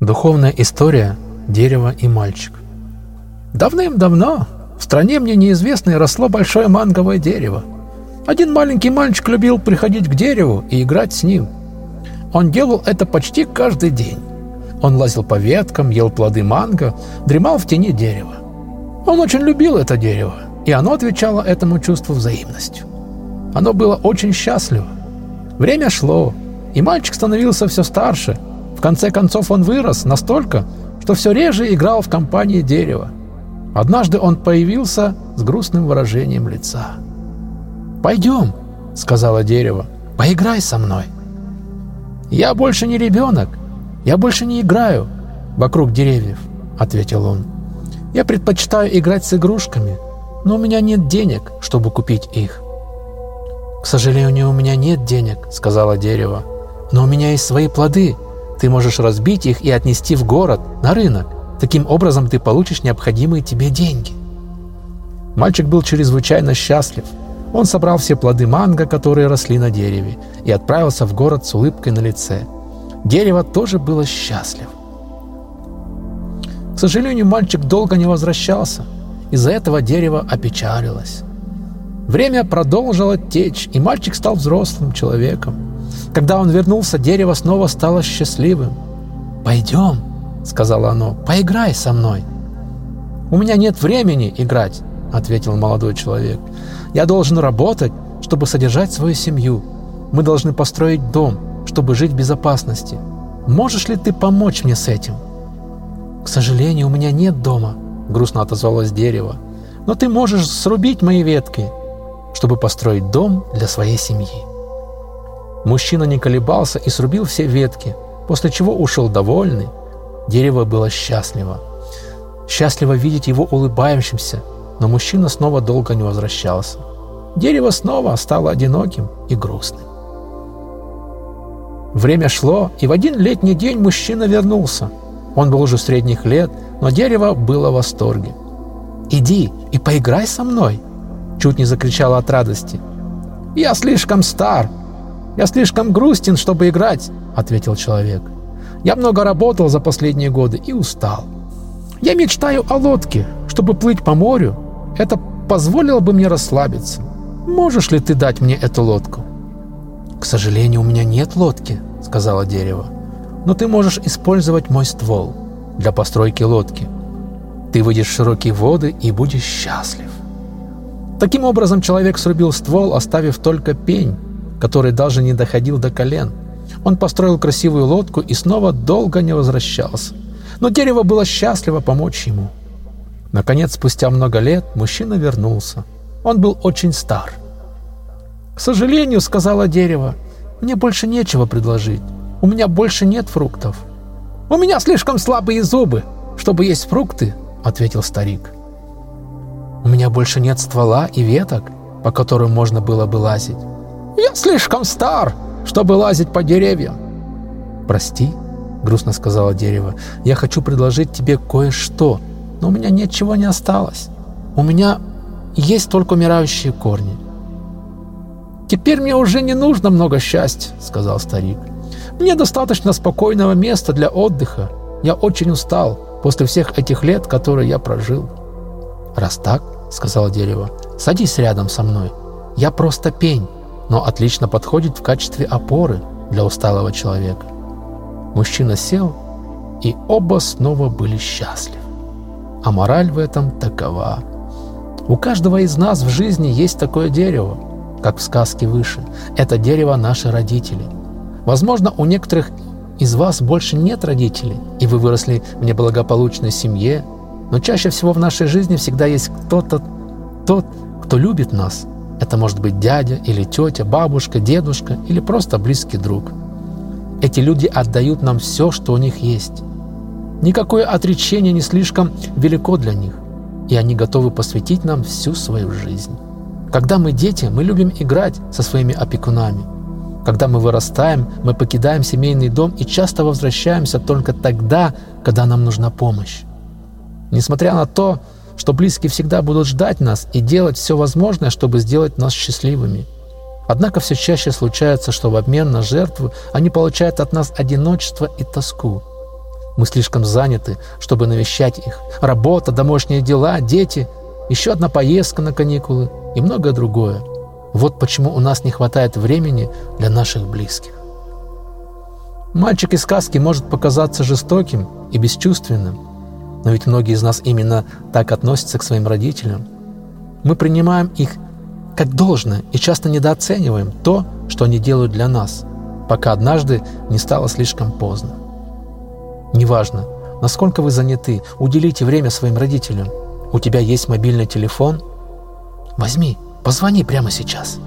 Духовная история «Дерево и мальчик». Давным-давно в стране мне неизвестной росло большое манговое дерево. Один маленький мальчик любил приходить к дереву и играть с ним. Он делал это почти каждый день. Он лазил по веткам, ел плоды манго, дремал в тени дерева. Он очень любил это дерево, и оно отвечало этому чувству взаимностью. Оно было очень счастливо. Время шло, и мальчик становился все старше – в конце концов он вырос настолько, что все реже играл в компании дерева. Однажды он появился с грустным выражением лица. «Пойдем», — сказала дерево, — «поиграй со мной». «Я больше не ребенок, я больше не играю вокруг деревьев», — ответил он. «Я предпочитаю играть с игрушками, но у меня нет денег, чтобы купить их». «К сожалению, у меня нет денег», — сказала дерево, — «но у меня есть свои плоды, ты можешь разбить их и отнести в город, на рынок. Таким образом ты получишь необходимые тебе деньги. Мальчик был чрезвычайно счастлив. Он собрал все плоды манго, которые росли на дереве, и отправился в город с улыбкой на лице. Дерево тоже было счастливо. К сожалению, мальчик долго не возвращался. Из-за этого дерево опечалилось. Время продолжило течь, и мальчик стал взрослым человеком. Когда он вернулся, дерево снова стало счастливым. «Пойдем», — сказала оно, — «поиграй со мной». «У меня нет времени играть», — ответил молодой человек. «Я должен работать, чтобы содержать свою семью. Мы должны построить дом, чтобы жить в безопасности. Можешь ли ты помочь мне с этим?» «К сожалению, у меня нет дома», — грустно отозвалось дерево. «Но ты можешь срубить мои ветки, чтобы построить дом для своей семьи». Мужчина не колебался и срубил все ветки, после чего ушел довольный. Дерево было счастливо. Счастливо видеть его улыбающимся, но мужчина снова долго не возвращался. Дерево снова стало одиноким и грустным. Время шло, и в один летний день мужчина вернулся. Он был уже средних лет, но дерево было в восторге. «Иди и поиграй со мной!» Чуть не закричала от радости. «Я слишком стар, «Я слишком грустен, чтобы играть», — ответил человек. «Я много работал за последние годы и устал. Я мечтаю о лодке, чтобы плыть по морю. Это позволило бы мне расслабиться. Можешь ли ты дать мне эту лодку?» «К сожалению, у меня нет лодки», — сказала дерево. «Но ты можешь использовать мой ствол для постройки лодки. Ты выйдешь в широкие воды и будешь счастлив». Таким образом, человек срубил ствол, оставив только пень, который даже не доходил до колен. Он построил красивую лодку и снова долго не возвращался. Но дерево было счастливо помочь ему. Наконец, спустя много лет, мужчина вернулся. Он был очень стар. «К сожалению, — сказала дерево, — мне больше нечего предложить. У меня больше нет фруктов». «У меня слишком слабые зубы, чтобы есть фрукты», — ответил старик. «У меня больше нет ствола и веток, по которым можно было бы лазить. Я слишком стар, чтобы лазить по деревьям. Прости, грустно сказала дерево. Я хочу предложить тебе кое-что, но у меня ничего не осталось. У меня есть только умирающие корни. Теперь мне уже не нужно много счастья, сказал старик. Мне достаточно спокойного места для отдыха. Я очень устал после всех этих лет, которые я прожил. Раз так, сказал дерево, садись рядом со мной. Я просто пень но отлично подходит в качестве опоры для усталого человека. Мужчина сел, и оба снова были счастливы. А мораль в этом такова. У каждого из нас в жизни есть такое дерево, как в сказке выше. Это дерево наши родители. Возможно, у некоторых из вас больше нет родителей, и вы выросли в неблагополучной семье, но чаще всего в нашей жизни всегда есть кто-то, тот, кто любит нас – это может быть дядя или тетя, бабушка, дедушка или просто близкий друг. Эти люди отдают нам все, что у них есть. Никакое отречение не слишком велико для них, и они готовы посвятить нам всю свою жизнь. Когда мы дети, мы любим играть со своими опекунами. Когда мы вырастаем, мы покидаем семейный дом и часто возвращаемся только тогда, когда нам нужна помощь. Несмотря на то, что близкие всегда будут ждать нас и делать все возможное, чтобы сделать нас счастливыми. Однако все чаще случается, что в обмен на жертву они получают от нас одиночество и тоску. Мы слишком заняты, чтобы навещать их. Работа, домашние дела, дети, еще одна поездка на каникулы и многое другое. Вот почему у нас не хватает времени для наших близких. Мальчик из сказки может показаться жестоким и бесчувственным, но ведь многие из нас именно так относятся к своим родителям. Мы принимаем их как должное и часто недооцениваем то, что они делают для нас, пока однажды не стало слишком поздно. Неважно, насколько вы заняты, уделите время своим родителям. У тебя есть мобильный телефон? Возьми, позвони прямо сейчас.